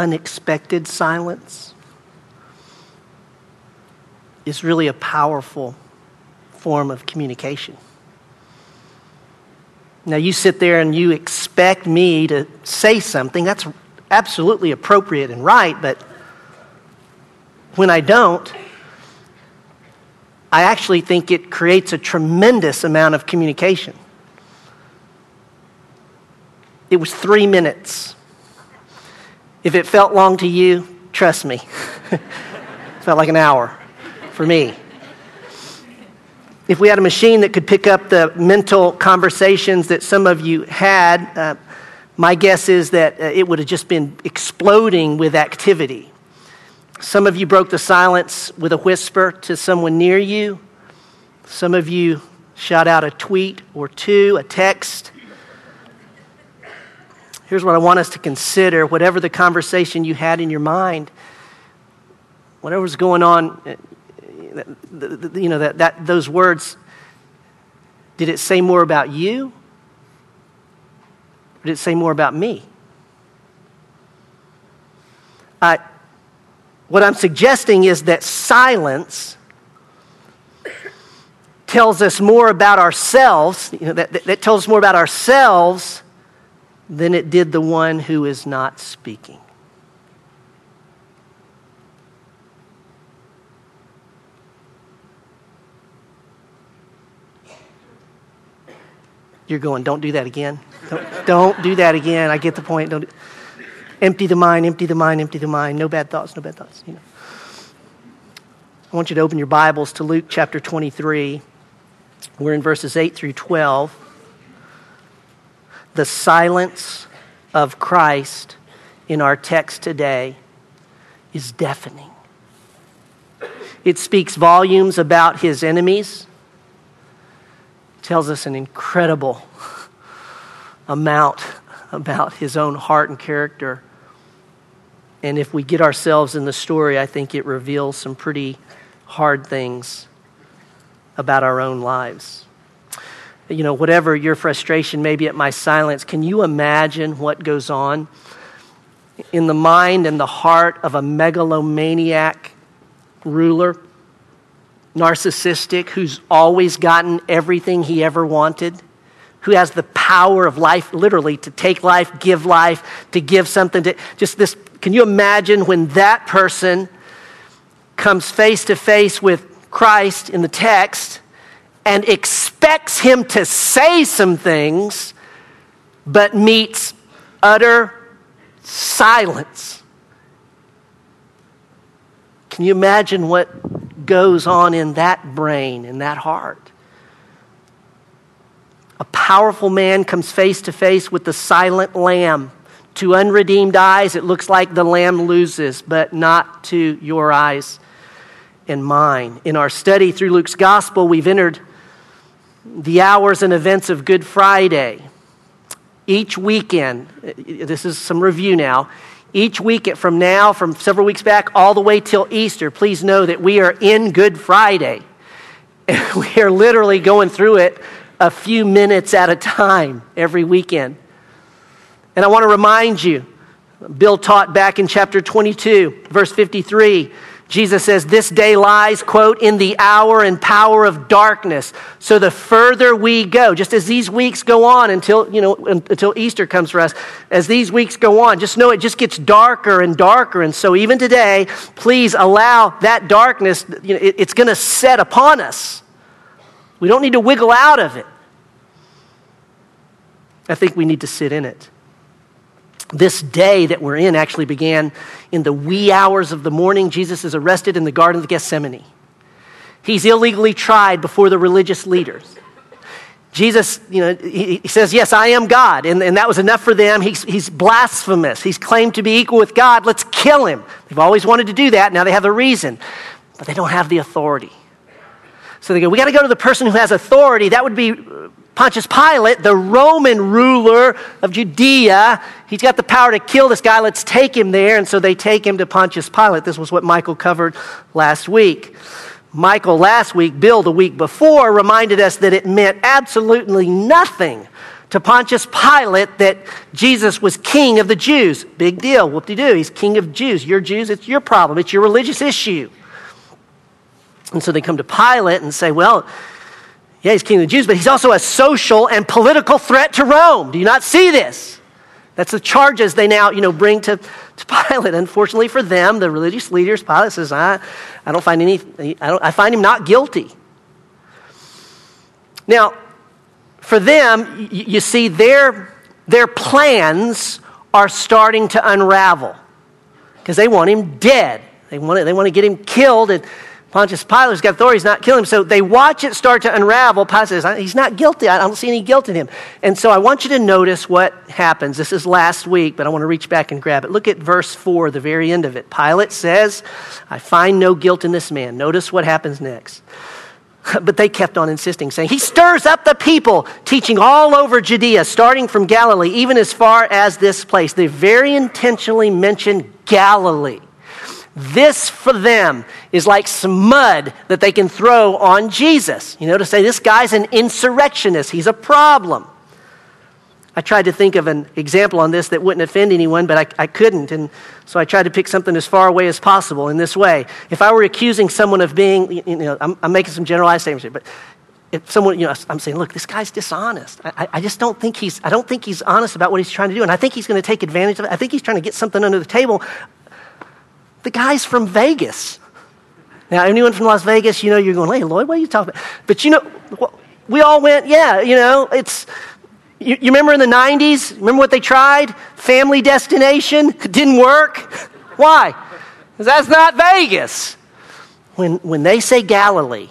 unexpected silence is really a powerful form of communication. Now, you sit there and you expect me to say something. That's absolutely appropriate and right, but when I don't, I actually think it creates a tremendous amount of communication. It was three minutes. If it felt long to you, trust me, it felt like an hour for me. If we had a machine that could pick up the mental conversations that some of you had, uh, my guess is that uh, it would have just been exploding with activity. Some of you broke the silence with a whisper to someone near you. Some of you shot out a tweet or two, a text. Here's what I want us to consider whatever the conversation you had in your mind, whatever's going on, uh, you know, that, that, those words, did it say more about you? Or did it say more about me? Uh, what I'm suggesting is that silence tells us more about ourselves, you know, that, that tells us more about ourselves than it did the one who is not speaking. You're going, don't do that again. Don't, don't do that again. I get the point. Don't do, empty the mind, empty the mind, empty the mind. No bad thoughts, no bad thoughts. You know. I want you to open your Bibles to Luke chapter 23. We're in verses 8 through 12 the silence of Christ in our text today is deafening. It speaks volumes about his enemies, tells us an incredible amount about his own heart and character. And if we get ourselves in the story, I think it reveals some pretty hard things about our own lives you know, whatever your frustration may be at my silence, can you imagine what goes on in the mind and the heart of a megalomaniac ruler, narcissistic, who's always gotten everything he ever wanted? Who has the power of life, literally, to take life, give life, to give something to just this. Can you imagine when that person comes face to face with Christ in the text and expects him to say some things, but meets utter silence. Can you imagine what goes on in that brain, in that heart? A powerful man comes face to face with the silent lamb. To unredeemed eyes, it looks like the lamb loses, but not to your eyes and mine. In our study through Luke's gospel, we've entered the hours and events of Good Friday. Each weekend, this is some review now. Each week from now, from several weeks back, all the way till Easter, please know that we are in Good Friday. we are literally going through it a few minutes at a time every weekend. And I want to remind you, Bill taught back in chapter 22, verse 53 Jesus says, This day lies, quote, in the hour and power of darkness. So the further we go, just as these weeks go on until, you know, until Easter comes for us, as these weeks go on, just know it just gets darker and darker. And so even today, please allow that darkness, you know, it, it's going to set upon us. We don't need to wiggle out of it. I think we need to sit in it. This day that we're in actually began in the wee hours of the morning. Jesus is arrested in the Garden of Gethsemane. He's illegally tried before the religious leaders. Jesus, you know, he, says, Yes, I am God. And, and that was enough for them. He's, he's blasphemous. He's claimed to be equal with God. Let's kill him. They've always wanted to do that. Now they have a reason, but they don't have the authority. So they go, We got to go to the person who has authority. That would be Pontius Pilate, the Roman ruler of Judea, he's got the power to kill this guy. Let's take him there. And so they take him to Pontius Pilate. This was what Michael covered last week. Michael last week, Bill the week before, reminded us that it meant absolutely nothing to Pontius Pilate that Jesus was king of the Jews. Big deal. Whoop de doo. He's king of Jews. You're Jews, it's your problem. It's your religious issue. And so they come to Pilate and say, well, yeah, he's king of the Jews, but he's also a social and political threat to Rome. Do you not see this? That's the charges they now, you know, bring to, to Pilate. Unfortunately for them, the religious leaders, Pilate says, I, I don't find any, I, don't, I find him not guilty. Now, for them, you, you see, their, their plans are starting to unravel because they want him dead. They want, to, they want to get him killed. And Pontius Pilate's got authority, he's not killing him. So they watch it start to unravel. Pilate says, He's not guilty. I don't see any guilt in him. And so I want you to notice what happens. This is last week, but I want to reach back and grab it. Look at verse 4, the very end of it. Pilate says, I find no guilt in this man. Notice what happens next. But they kept on insisting, saying, He stirs up the people, teaching all over Judea, starting from Galilee, even as far as this place. They very intentionally mention Galilee. This for them is like some mud that they can throw on Jesus. You know, to say this guy's an insurrectionist, he's a problem. I tried to think of an example on this that wouldn't offend anyone, but I, I couldn't. And so I tried to pick something as far away as possible in this way. If I were accusing someone of being, you know, I'm, I'm making some generalized statements here, but if someone, you know, I'm saying, look, this guy's dishonest. I, I, just don't think he's, I don't think he's honest about what he's trying to do. And I think he's going to take advantage of it. I think he's trying to get something under the table. The guy's from Vegas. Now, anyone from Las Vegas, you know, you're going, hey, Lloyd, what are you talking about? But you know, we all went, yeah, you know, it's, you, you remember in the 90s? Remember what they tried? Family destination? Didn't work. Why? Because that's not Vegas. When, when they say Galilee,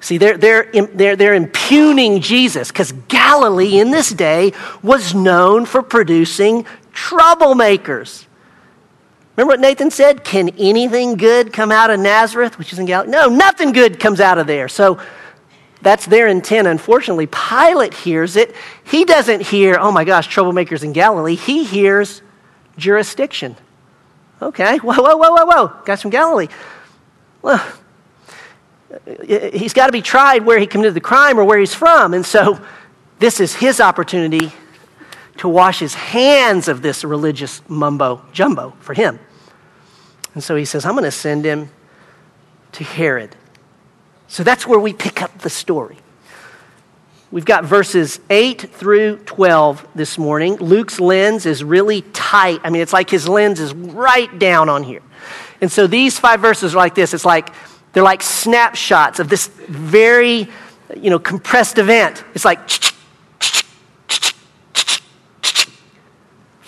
see, they're, they're, they're, they're impugning Jesus because Galilee in this day was known for producing troublemakers. Remember what Nathan said? Can anything good come out of Nazareth, which is in Galilee? No, nothing good comes out of there. So that's their intent. Unfortunately, Pilate hears it. He doesn't hear, oh my gosh, troublemakers in Galilee. He hears jurisdiction. Okay, whoa, whoa, whoa, whoa, whoa. Guys from Galilee. Well, he's got to be tried where he committed the crime or where he's from. And so this is his opportunity to wash his hands of this religious mumbo jumbo for him. And so he says, I'm going to send him to Herod. So that's where we pick up the story. We've got verses 8 through 12 this morning. Luke's lens is really tight. I mean, it's like his lens is right down on here. And so these five verses are like this. It's like they're like snapshots of this very, you know, compressed event. It's like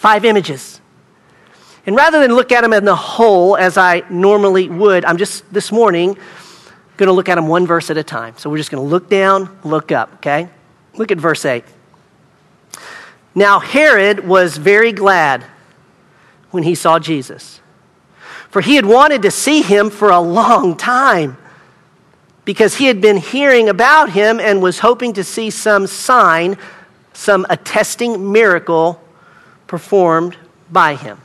Five images. And rather than look at them in the whole as I normally would, I'm just this morning going to look at them one verse at a time. So we're just going to look down, look up, okay? Look at verse 8. Now Herod was very glad when he saw Jesus, for he had wanted to see him for a long time because he had been hearing about him and was hoping to see some sign, some attesting miracle performed by him.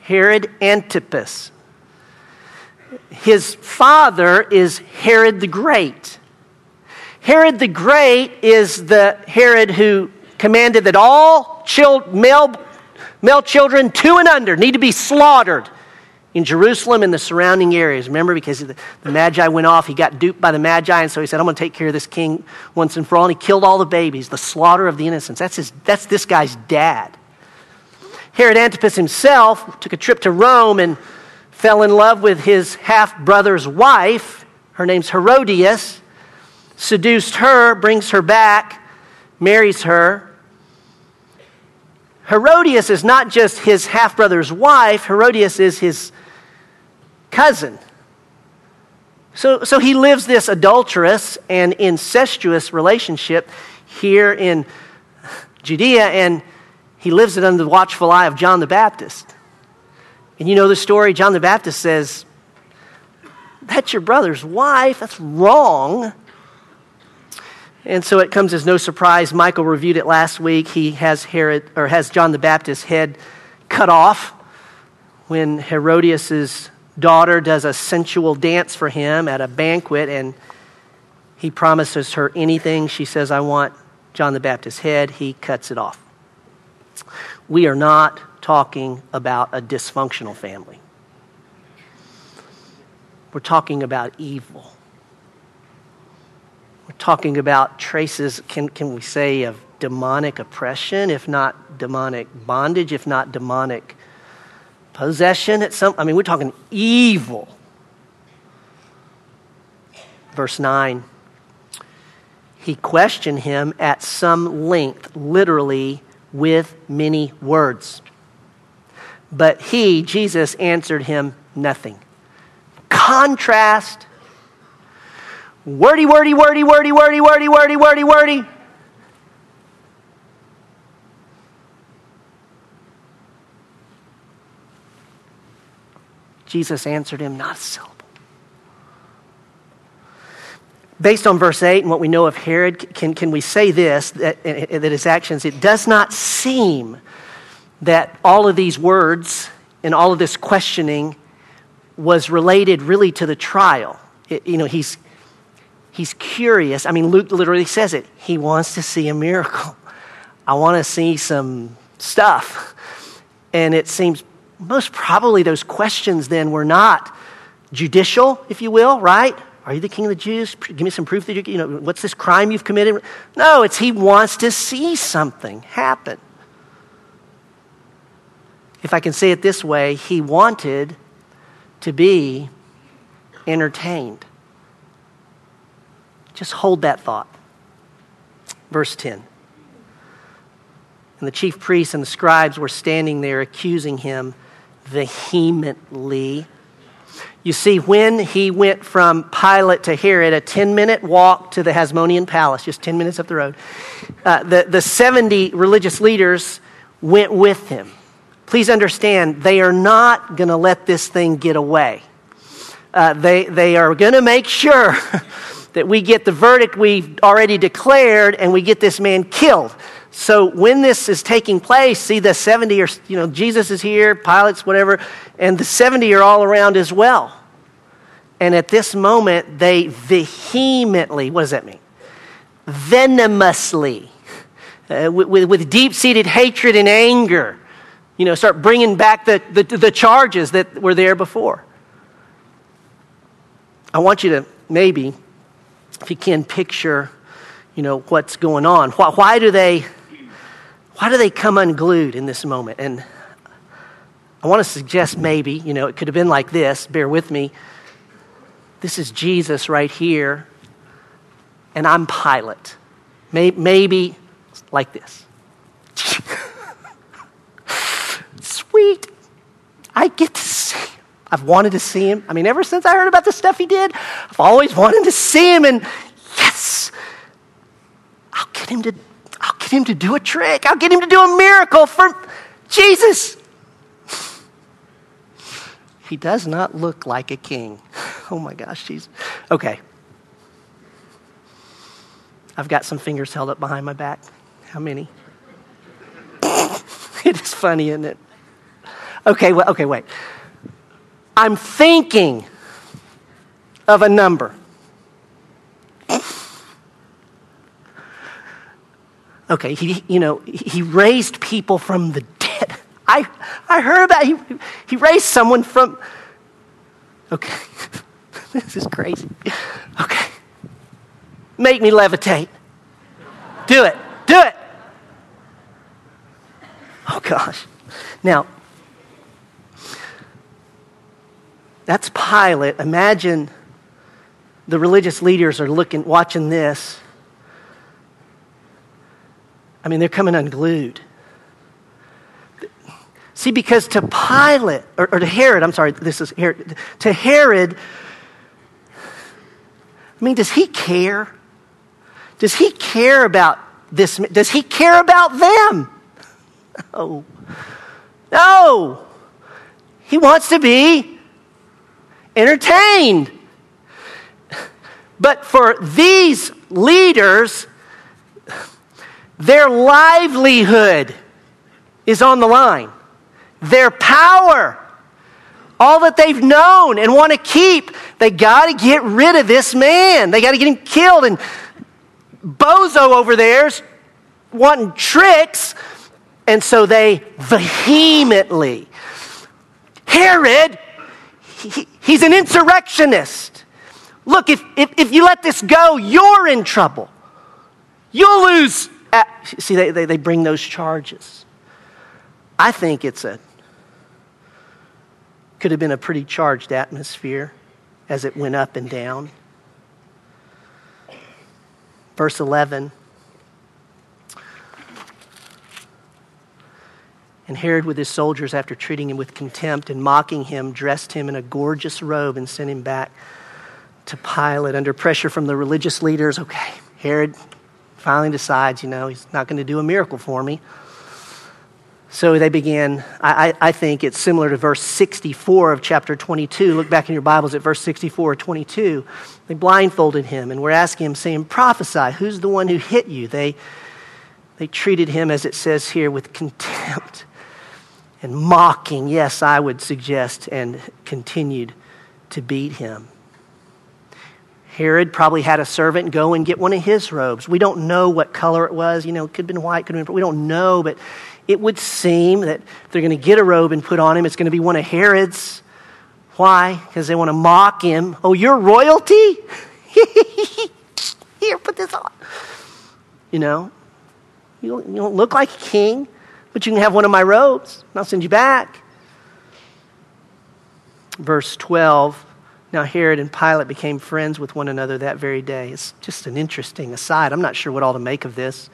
Herod Antipas. His father is Herod the Great. Herod the Great is the Herod who commanded that all child, male, male children two and under need to be slaughtered in Jerusalem and the surrounding areas. Remember, because the, the Magi went off, he got duped by the Magi, and so he said, I'm going to take care of this king once and for all. And he killed all the babies, the slaughter of the innocents. That's, his, that's this guy's dad. Herod Antipas himself took a trip to Rome and fell in love with his half brother's wife. Her name's Herodias. Seduced her, brings her back, marries her. Herodias is not just his half brother's wife, Herodias is his cousin. So, so he lives this adulterous and incestuous relationship here in Judea, and he lives it under the watchful eye of John the Baptist. And you know the story? John the Baptist says, That's your brother's wife. That's wrong. And so it comes as no surprise. Michael reviewed it last week. He has Herod or has John the Baptist's head cut off when Herodias's daughter does a sensual dance for him at a banquet and he promises her anything. She says, I want John the Baptist's head, he cuts it off. We are not talking about a dysfunctional family. We're talking about evil. We're talking about traces, can, can we say, of demonic oppression, if not demonic bondage, if not demonic possession at some I mean we're talking evil. Verse 9 he questioned him at some length, literally with many words. But he, Jesus, answered him nothing. Contrast. Wordy, wordy, wordy, wordy, wordy, wordy, wordy, wordy, wordy. Jesus answered him not a syllable. Based on verse 8 and what we know of Herod, can, can we say this that, that his actions, it does not seem that all of these words and all of this questioning was related really to the trial. It, you know, he's, he's curious. I mean, Luke literally says it. He wants to see a miracle. I want to see some stuff. And it seems most probably those questions then were not judicial, if you will, right? Are you the king of the Jews? Give me some proof that you, you know, what's this crime you've committed? No, it's he wants to see something happen. If I can say it this way, he wanted to be entertained. Just hold that thought. Verse 10. And the chief priests and the scribes were standing there accusing him vehemently you see, when he went from Pilate to Herod, a 10 minute walk to the Hasmonean palace, just 10 minutes up the road, uh, the, the 70 religious leaders went with him. Please understand, they are not going to let this thing get away. Uh, they, they are going to make sure that we get the verdict we've already declared and we get this man killed. So when this is taking place, see the 70 are, you know, Jesus is here, Pilate's, whatever, and the 70 are all around as well. And at this moment, they vehemently, what does that mean? Venomously, uh, with, with deep seated hatred and anger, you know, start bringing back the, the, the charges that were there before. I want you to maybe, if you can, picture, you know, what's going on. Why, why do they why do they come unglued in this moment? And I want to suggest maybe, you know, it could have been like this. Bear with me. This is Jesus right here, and I'm Pilate. Maybe like this. Sweet. I get to see him. I've wanted to see him. I mean, ever since I heard about the stuff he did, I've always wanted to see him, and yes, I'll get him to get him to do a trick. I'll get him to do a miracle for Jesus. He does not look like a king. Oh my gosh, Jesus. Okay. I've got some fingers held up behind my back. How many? it is funny, isn't it? Okay, well, okay, wait. I'm thinking of a number. Okay, he, you know, he raised people from the dead. I, I heard about he, he raised someone from. Okay, this is crazy. Okay, make me levitate. Do it. Do it. Oh gosh. Now, that's Pilate. Imagine the religious leaders are looking, watching this I mean, they're coming unglued. See, because to Pilate, or, or, to Herod, I'm sorry, this is Herod, to Herod, I mean, does he care? Does he care about this? Does he care about them? No. No. He wants to be entertained. But for these leaders, their livelihood is on the line, their power, all that they've known and want to keep. They got to get rid of this man. They got to get him killed. And Bozo over there's wanting tricks, and so they vehemently. Herod, he, he's an insurrectionist. Look, if, if, if you let this go, you're in trouble. You'll lose. At, see, they, they, they bring those charges. I think it's a, could have been a pretty charged atmosphere as it went up and down. Verse 11. And Herod, with his soldiers, after treating him with contempt and mocking him, dressed him in a gorgeous robe and sent him back to Pilate under pressure from the religious leaders. Okay, Herod finally decides, you know, he's not going to do a miracle for me. So they began, I, I, think it's similar to verse 64 of chapter 22. Look back in your Bibles at verse 64 or 22. They blindfolded him and were asking him, saying, Prophesy, who's the one who hit you? They, they treated him, as it says here, with contempt and mocking, yes, I would suggest, and continued to beat him. Herod probably had a servant go and get one of his robes. We don't know what color it was. You know, it could have been white, could have been, we don't know, but it would seem that they're going to get a robe and put on him, it's going to be one of Herod's. Why? Because they want to mock him. Oh, you're royalty? Here, put this on. You know, you don't, you don't look like a king, but you can have one of my robes, and I'll send you back. Verse 12 Now Herod and Pilate became friends with one another that very day. It's just an interesting aside. I'm not sure what all to make of this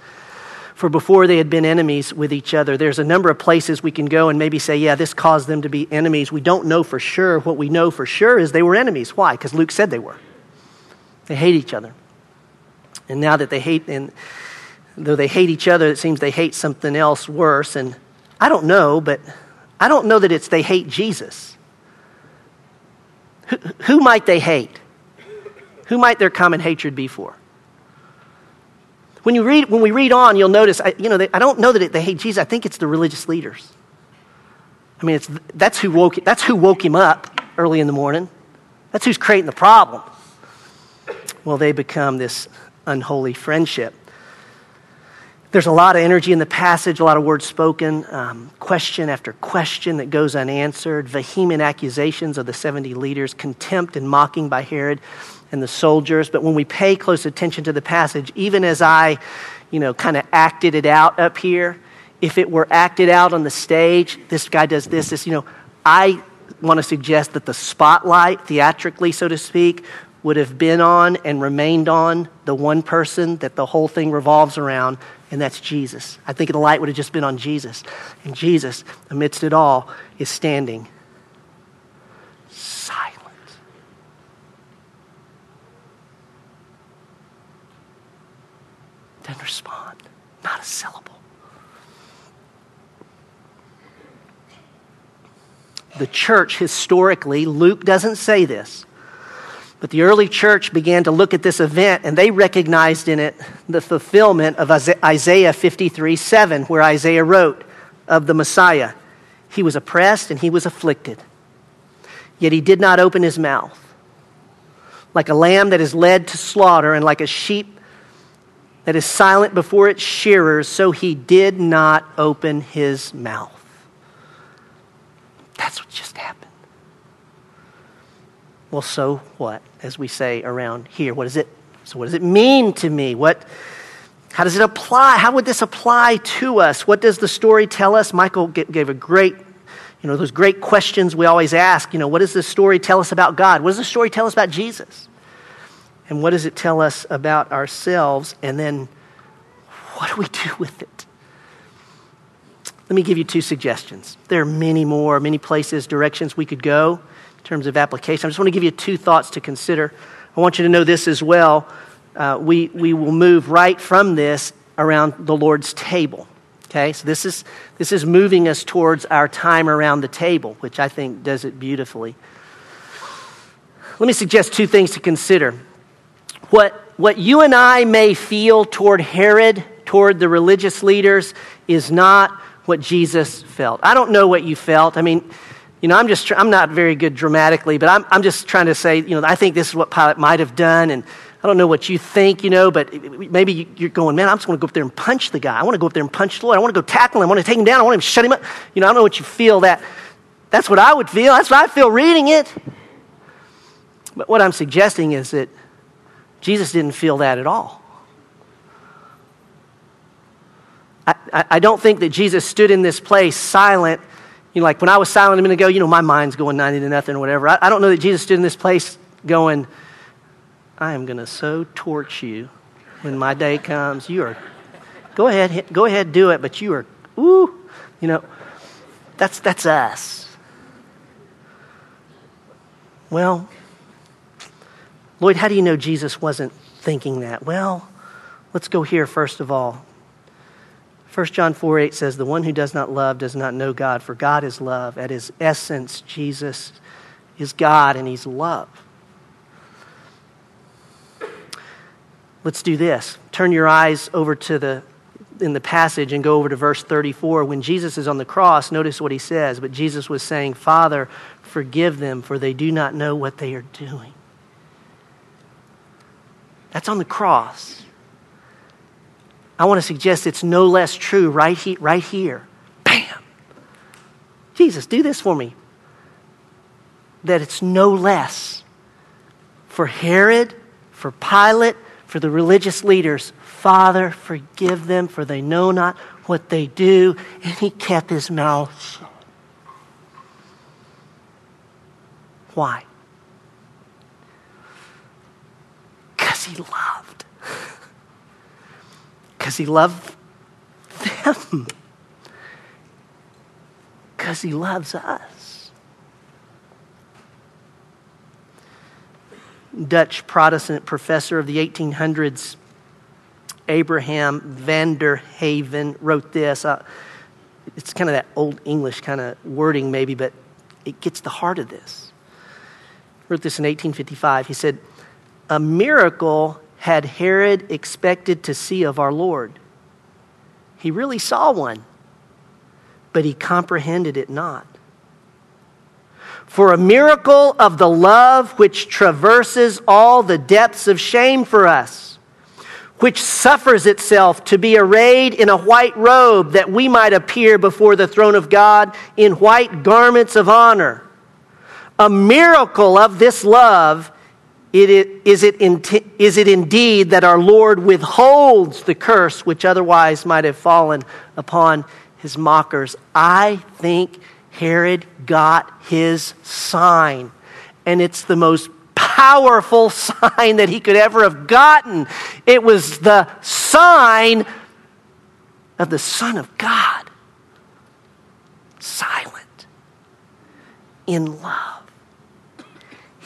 for before they had been enemies with each other. There's a number of places we can go and maybe say, yeah, this caused them to be enemies. We don't know for sure. What we know for sure is they were enemies. Why? Because Luke said they were. They hate each other. And now that they hate, and though they hate each other, it seems they hate something else worse. And I don't know, but I don't know that it's they hate Jesus. Who, who might they hate? Who might their common hatred be for? When, you read, when we read on, you'll notice, I, you know, they, I don't know that it, they hate Jesus. I think it's the religious leaders. I mean, it's, that's, who woke, that's who woke him up early in the morning. That's who's creating the problem. Well, they become this unholy friendship. There's a lot of energy in the passage, a lot of words spoken, um, question after question that goes unanswered, vehement accusations of the 70 leaders, contempt and mocking by Herod and the soldiers. But when we pay close attention to the passage, even as I, you know, kind of acted it out up here, if it were acted out on the stage, this guy does this, this, you know, I want to suggest that the spotlight, theatrically, so to speak, would have been on and remained on the one person that the whole thing revolves around, and that's Jesus. I think the light would have just been on Jesus. And Jesus, amidst it all, is standing silent. Didn't respond. Not a syllable. The church, historically, Luke doesn't say this, but the early church began to look at this event and they recognized in it the fulfillment of Isaiah 53 7, where Isaiah wrote of the Messiah He was oppressed and he was afflicted, yet he did not open his mouth. Like a lamb that is led to slaughter and like a sheep that is silent before its shearers, so he did not open his mouth. That's what just happened. Well, so what? As we say around here, what is it? So, what does it mean to me? What, how does it apply? How would this apply to us? What does the story tell us? Michael gave a great, you know, those great questions we always ask. You know, what does the story tell us about God? What does the story tell us about Jesus? And what does it tell us about ourselves? And then what do we do with it? Let me give you two suggestions. There are many more, many places, directions we could go terms of application. I just want to give you two thoughts to consider. I want you to know this as well. Uh, we, we will move right from this around the Lord's table. Okay, so this is, this is moving us towards our time around the table, which I think does it beautifully. Let me suggest two things to consider what, what you and I may feel toward Herod, toward the religious leaders, is not what Jesus felt. I don't know what you felt. I mean, you know, I'm just, I'm not very good dramatically, but I'm, I'm just trying to say, you know, I think this is what Pilate might have done. And I don't know what you think, you know, but uh, maybe you're going, man, I'm just going to go up there and punch the guy. I want to go up there and punch the Lord. I want to go tackle him. I want to take him down. I want to shut him up. You know, I don't know what you feel that. That's what I would feel. That's what I feel reading it. But what I'm suggesting is that Jesus didn't feel that at all. I, I don't think that Jesus stood in this place silent. You know, like when I was silent a minute ago, you know, my mind's going 90 to nothing or whatever. I, I don't know that Jesus stood in this place going, I am going to so torch you when my day comes. You are, go ahead, go ahead, do it, but you are, ooh, you know, that's, that's us. Well, Lloyd, how do you know Jesus wasn't thinking that? Well, let's go here first of all. 1 John 4 8 says, The one who does not love does not know God, for God is love. At his essence, Jesus is God and he's love. Let's do this. Turn your eyes over to the in the passage and go over to verse 34. When Jesus is on the cross, notice what he says. But Jesus was saying, Father, forgive them, for they do not know what they are doing. That's on the cross. I want to suggest it's no less true right, he, right here. Bam! Jesus, do this for me. That it's no less for Herod, for Pilate, for the religious leaders. Father, forgive them, for they know not what they do. And he kept his mouth shut. Why? Because he loved. Because he loved them. Because he loves us. Dutch Protestant professor of the 1800s, Abraham van der Haven, wrote this. Uh, it's kind of that old English kind of wording, maybe, but it gets the heart of this. Wrote this in 1855. He said, A miracle had Herod expected to see of our Lord. He really saw one, but he comprehended it not. For a miracle of the love which traverses all the depths of shame for us, which suffers itself to be arrayed in a white robe that we might appear before the throne of God in white garments of honor. A miracle of this love it, is, it in, is it indeed that our Lord withholds the curse which otherwise might have fallen upon his mockers? I think Herod got his sign, and it's the most powerful sign that he could ever have gotten. It was the sign of the Son of God, silent, in love.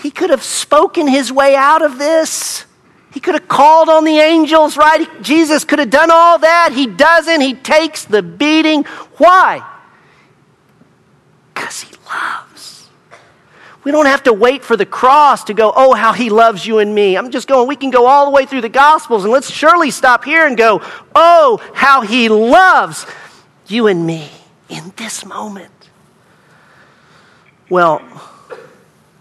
He could have spoken his way out of this. He could have called on the angels, right? Jesus could have done all that. He doesn't. He takes the beating. Why? Because he loves. We don't have to wait for the cross to go, oh, how he loves you and me. I'm just going, we can go all the way through the Gospels and let's surely stop here and go, oh, how he loves you and me in this moment. Well,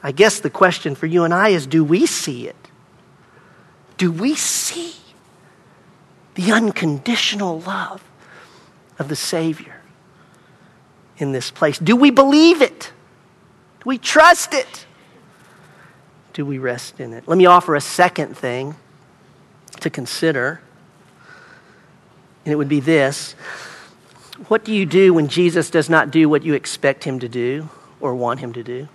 I guess the question for you and I is do we see it? Do we see the unconditional love of the Savior in this place? Do we believe it? Do we trust it? Do we rest in it? Let me offer a second thing to consider, and it would be this What do you do when Jesus does not do what you expect him to do or want him to do?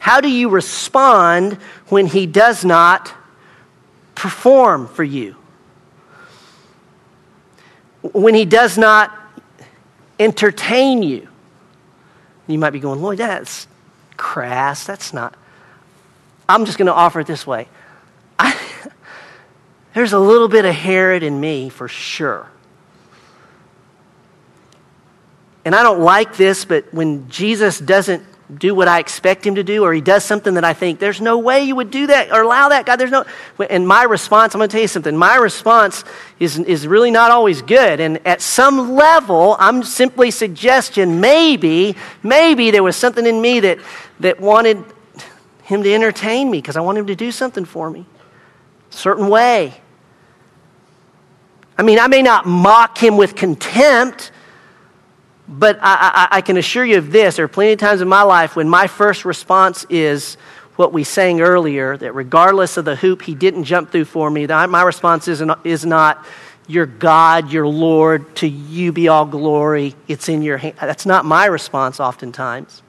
How do you respond when he does not perform for you? When he does not entertain you? You might be going, Lloyd, that's crass. That's not. I'm just going to offer it this way. I, there's a little bit of Herod in me for sure. And I don't like this, but when Jesus doesn't do what I expect him to do, or he does something that I think, there's no way you would do that or allow that, God. There's no. And my response, I'm going to tell you something. My response is, is really not always good. And at some level, I'm simply suggesting maybe, maybe there was something in me that, that wanted him to entertain me because I want him to do something for me. A certain way. I mean, I may not mock him with contempt, but I, I, I, can assure you of this. There are plenty of times in my life when my first response is what we sang earlier that regardless of the hoop he didn't jump through for me, my response is not, is not your God, your Lord, to you be all glory. It's in your hand. That's not my response oftentimes.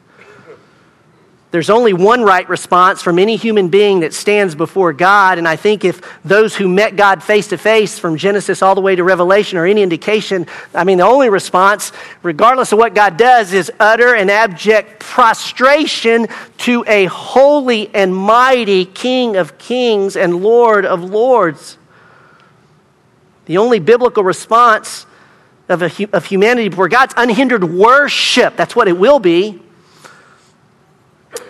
There's only one right response from any human being that stands before God. And I think if those who met God face to face from Genesis all the way to Revelation are any indication, I mean, the only response, regardless of what God does, is utter and abject prostration to a holy and mighty King of kings and Lord of lords. The only biblical response of, a, of humanity before God's unhindered worship. That's what it will be.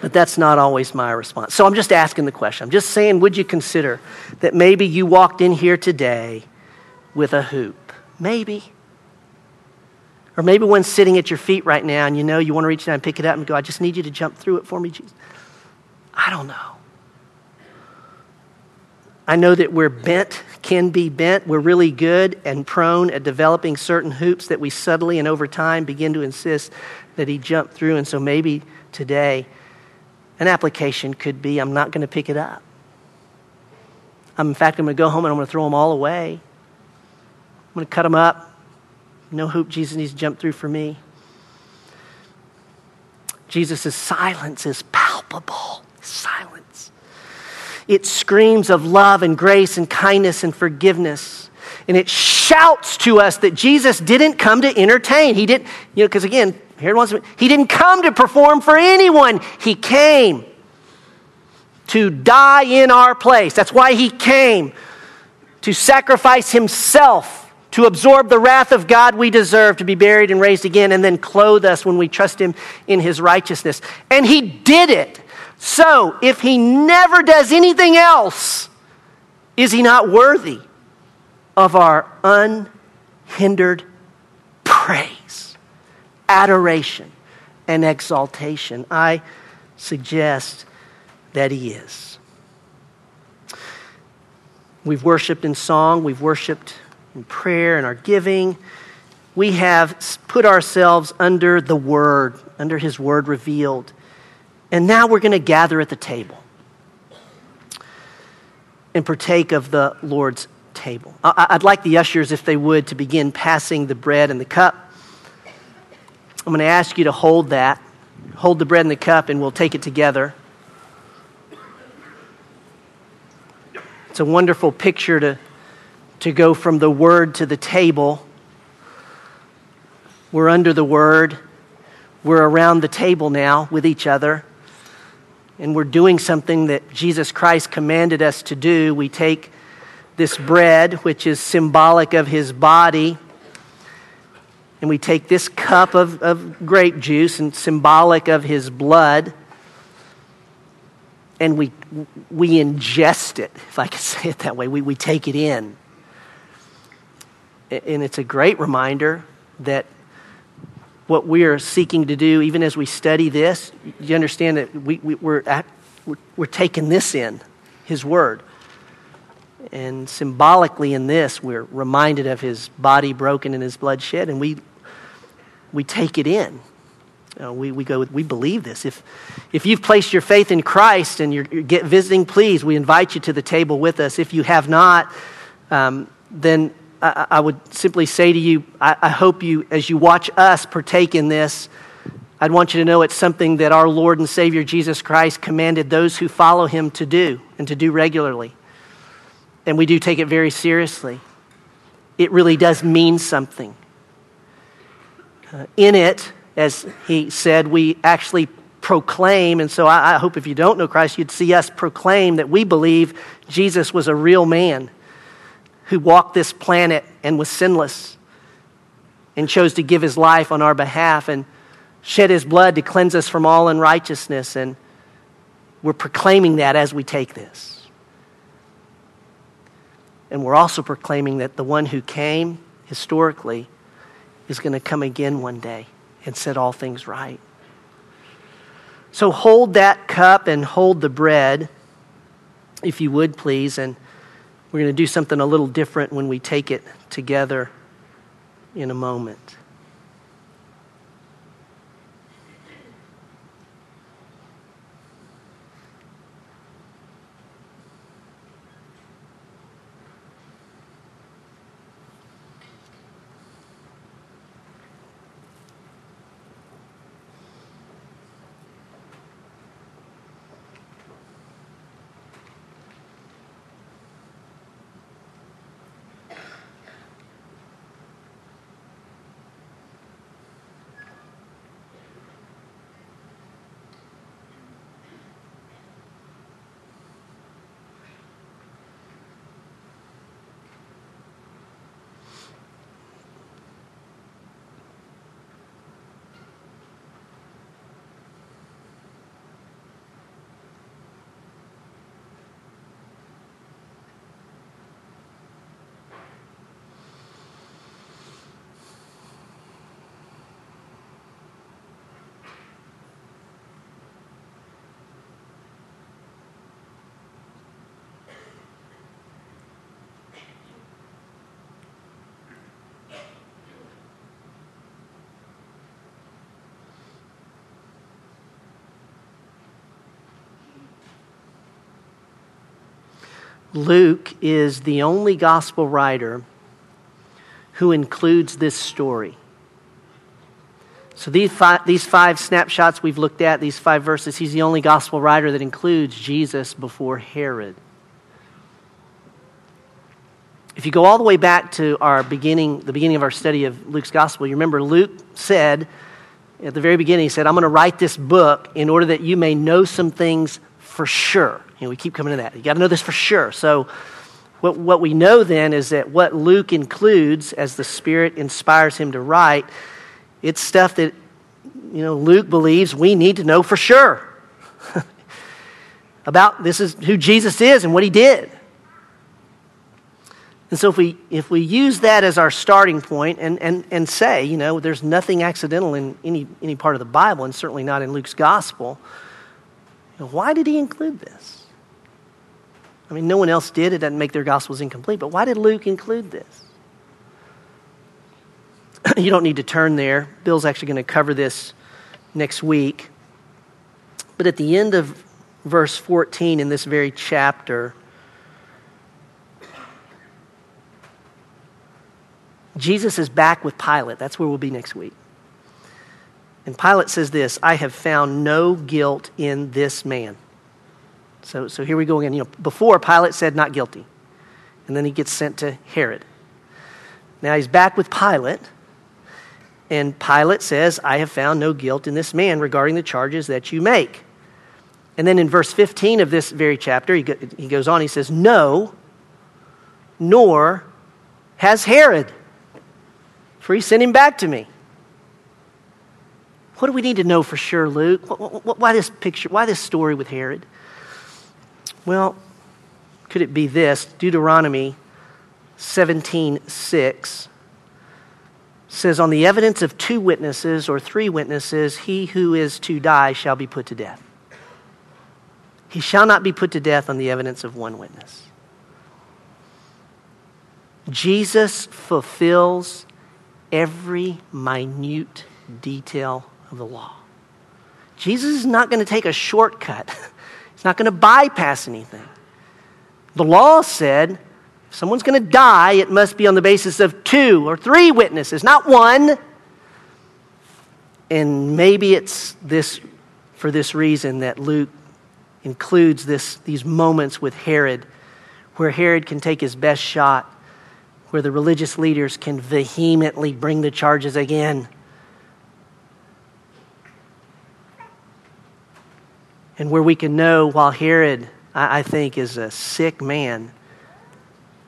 But that's not always my response. So I'm just asking the question. I'm just saying, would you consider that maybe you walked in here today with a hoop? Maybe. Or maybe one's sitting at your feet right now and you know you want to reach down and pick it up and go, I just need you to jump through it for me, Jesus. I don't know. I know that we're bent, can be bent. We're really good and prone at developing certain hoops that we subtly and over time begin to insist that he jump through. And so maybe today, an application could be I'm not going to pick it up. I'm, in fact, I'm going to go home and I'm going to throw them all away. I'm going to cut them up. No hoop Jesus needs to jump through for me. Jesus' silence is palpable. Silence. It screams of love and grace and kindness and forgiveness. And it shouts to us that Jesus didn't come to entertain. He didn't, you know, because again, he didn't come to perform for anyone. He came to die in our place. That's why he came to sacrifice himself to absorb the wrath of God we deserve, to be buried and raised again, and then clothe us when we trust Him in His righteousness. And He did it. So, if He never does anything else, is He not worthy of our unhindered praise? Adoration and exaltation. I suggest that He is. We've worshiped in song, we've worshiped in prayer and our giving. We have put ourselves under the Word, under His Word revealed. And now we're going to gather at the table and partake of the Lord's table. I'd like the ushers, if they would, to begin passing the bread and the cup. I'm going to ask you to hold that. Hold the bread and the cup, and we'll take it together. It's a wonderful picture to, to go from the Word to the table. We're under the Word. We're around the table now with each other. And we're doing something that Jesus Christ commanded us to do. We take this bread, which is symbolic of his body and we take this cup of, of grape juice and symbolic of his blood and we, we ingest it, if I can say it that way. We, we take it in. And it's a great reminder that what we are seeking to do, even as we study this, you understand that we, we, we're, at, we're, we're taking this in, His Word. And symbolically in this, we're reminded of His body broken and His blood shed, and we we take it in. Know, we, we go, we believe this. If, if you've placed your faith in Christ and you're, you're get visiting, please, we invite you to the table with us. If you have not, um, then I, I, would simply say to you, I, I hope you, as you watch us partake in this, I'd want you to know it's something that our Lord and Savior Jesus Christ commanded those who follow him to do and to do regularly. And we do take it very seriously. It really does mean something. Uh, in it, as he said, we actually proclaim, and so I, I hope if you don't know Christ, you'd see us proclaim that we believe Jesus was a real man who walked this planet and was sinless and chose to give his life on our behalf and shed his blood to cleanse us from all unrighteousness. And we're proclaiming that as we take this. And we're also proclaiming that the one who came historically is going to come again one day and set all things right. So hold that cup and hold the bread, if you would, please. And we're going to do something a little different when we take it together in a moment. Luke is the only gospel writer who includes this story. So these five, these five snapshots we've looked at, these five verses, he's the only gospel writer that includes Jesus before Herod. If you go all the way back to our beginning, the beginning of our study of Luke's gospel, you remember Luke said at the very beginning, he said, I'm going to write this book in order that you may know some things for sure. You know, we keep coming to that. You got to know this for sure. So, what, what we know then is that what Luke includes as the Spirit inspires him to write, it's stuff that, you know, Luke believes we need to know for sure about this is who Jesus is and what he did. And so if we, if we use that as our starting point and, and, and say, you know, there's nothing accidental in any, any part of the Bible, and certainly not in Luke's gospel, you know, why did he include this? I mean, no one else did. It doesn't make their gospels incomplete. But why did Luke include this? you don't need to turn there. Bill's actually going to cover this next week. But at the end of verse 14 in this very chapter, Jesus is back with Pilate. That's where we'll be next week. And Pilate says this I have found no guilt in this man. So, so here we go again. You know, before Pilate said not guilty, and then he gets sent to Herod. Now he's back with Pilate, and Pilate says, I have found no guilt in this man regarding the charges that you make. And then in verse 15 of this very chapter, he, go, he goes on, he says, No, nor has Herod, for he sent him back to me. What do we need to know for sure, Luke? Why this picture? Why this story with Herod? Well, could it be this? Deuteronomy 17:6 says on the evidence of two witnesses or three witnesses he who is to die shall be put to death. He shall not be put to death on the evidence of one witness. Jesus fulfills every minute detail of the law. Jesus is not going to take a shortcut. It's not going to bypass anything. The law said if someone's going to die, it must be on the basis of two or three witnesses, not one. And maybe it's this for this reason that Luke includes this, these moments with Herod, where Herod can take his best shot, where the religious leaders can vehemently bring the charges again. And where we can know while Herod, I, think, is a sick man,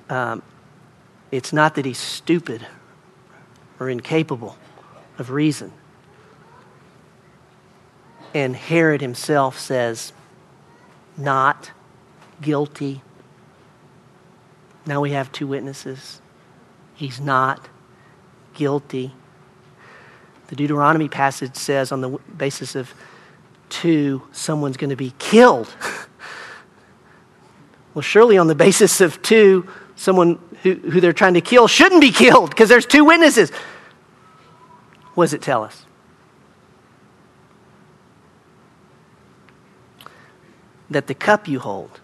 um, it's not that he's stupid or incapable of reason. And Herod himself says, not guilty. Now we have two witnesses. He's not guilty. The Deuteronomy passage says, on the basis of two, someone's going to be killed. well, surely on the basis of two, someone who, who they're trying to kill shouldn't be killed because there's two witnesses. What does it tell us? That the cup you hold,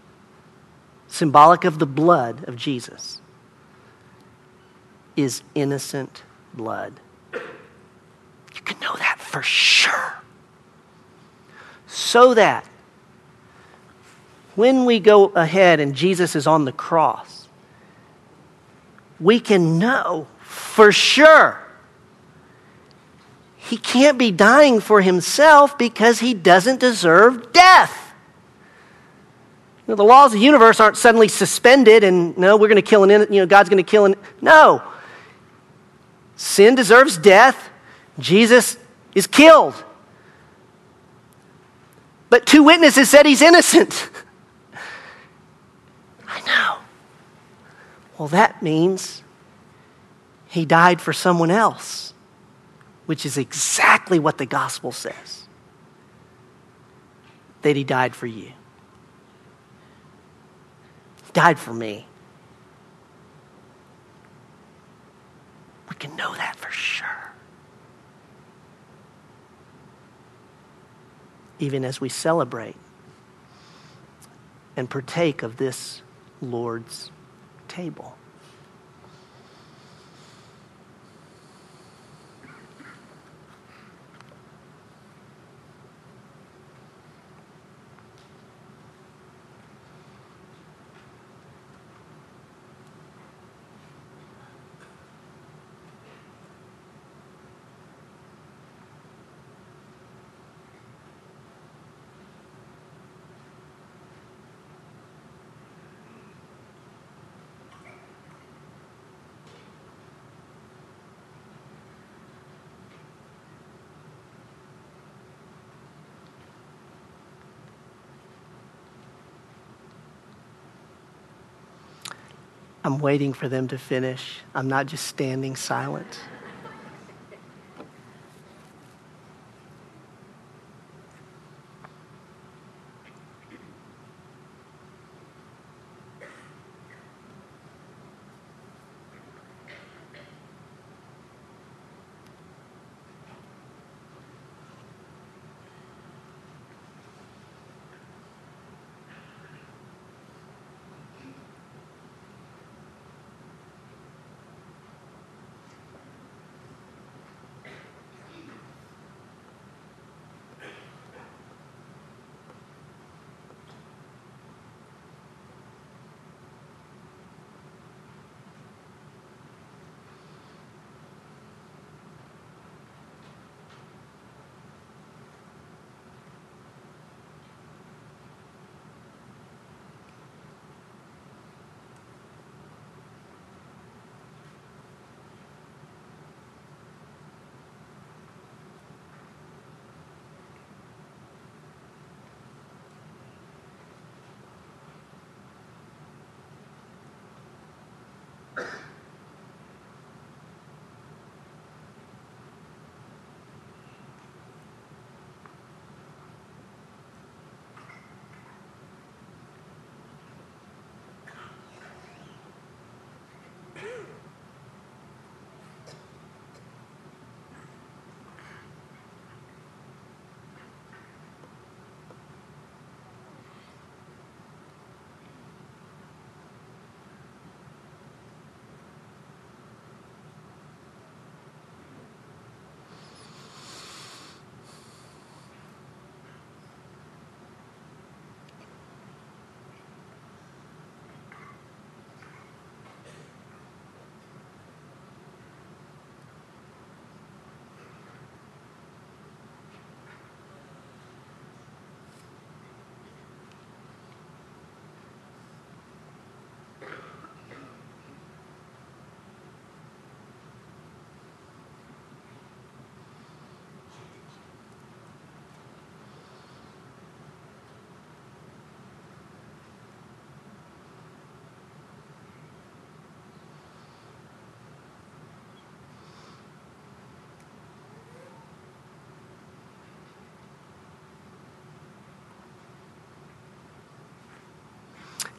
symbolic of the blood of Jesus, is innocent blood. You can know that for sure. So that when we go ahead and Jesus is on the cross, we can know for sure he can't be dying for himself because he doesn't deserve death. The laws of the universe aren't suddenly suspended and no, we're going to kill an, you know, God's going to kill an, no. Sin deserves death. Jesus is killed. But two witnesses said he's innocent. I know. Well, that means he died for someone else, which is exactly what the gospel says that he died for you. He died for me. We can know that for sure. Even as we celebrate and partake of this Lord's table. I'm waiting for them to finish. I'm not just standing silent.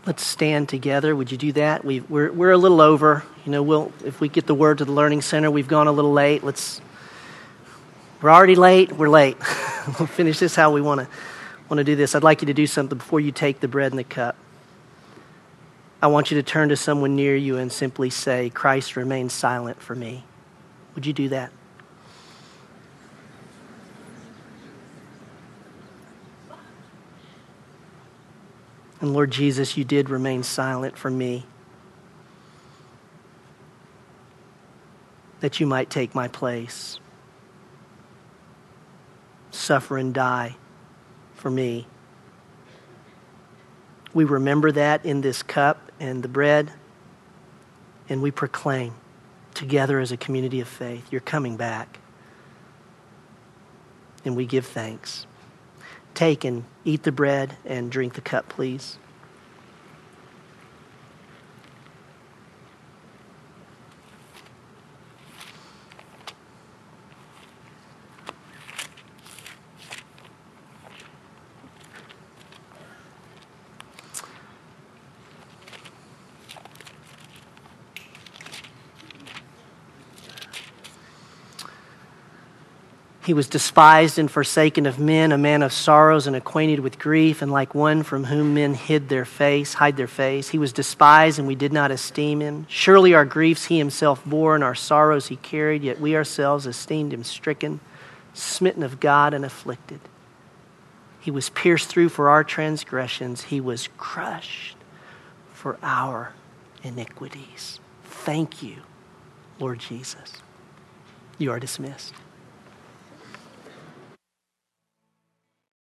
Let's stand together. Would you do that? we we're, we're a little over. You know, we'll, if we get the word to the Learning Center, we've gone a little late. Let's, we're already late. We're late. we'll finish this how we want to want to do this. I'd like you to do something before you take the bread and the cup. I want you to turn to someone near you and simply say, Christ remains silent for me. Would you do that? And Lord Jesus, you did remain silent for me. That you might take my place, suffer and die for me. We remember that in this cup and the bread, and we proclaim together as a community of faith, you're coming back. And we give thanks. Take and eat the bread and drink the cup, please. He was despised and forsaken of men, a man of sorrows and acquainted with grief, and like one from whom men hid their face, hide their face. He was despised, and we did not esteem him. Surely our griefs he himself bore, and our sorrows he carried, yet we ourselves esteemed him stricken, smitten of God, and afflicted. He was pierced through for our transgressions, he was crushed for our iniquities. Thank you, Lord Jesus. You are dismissed.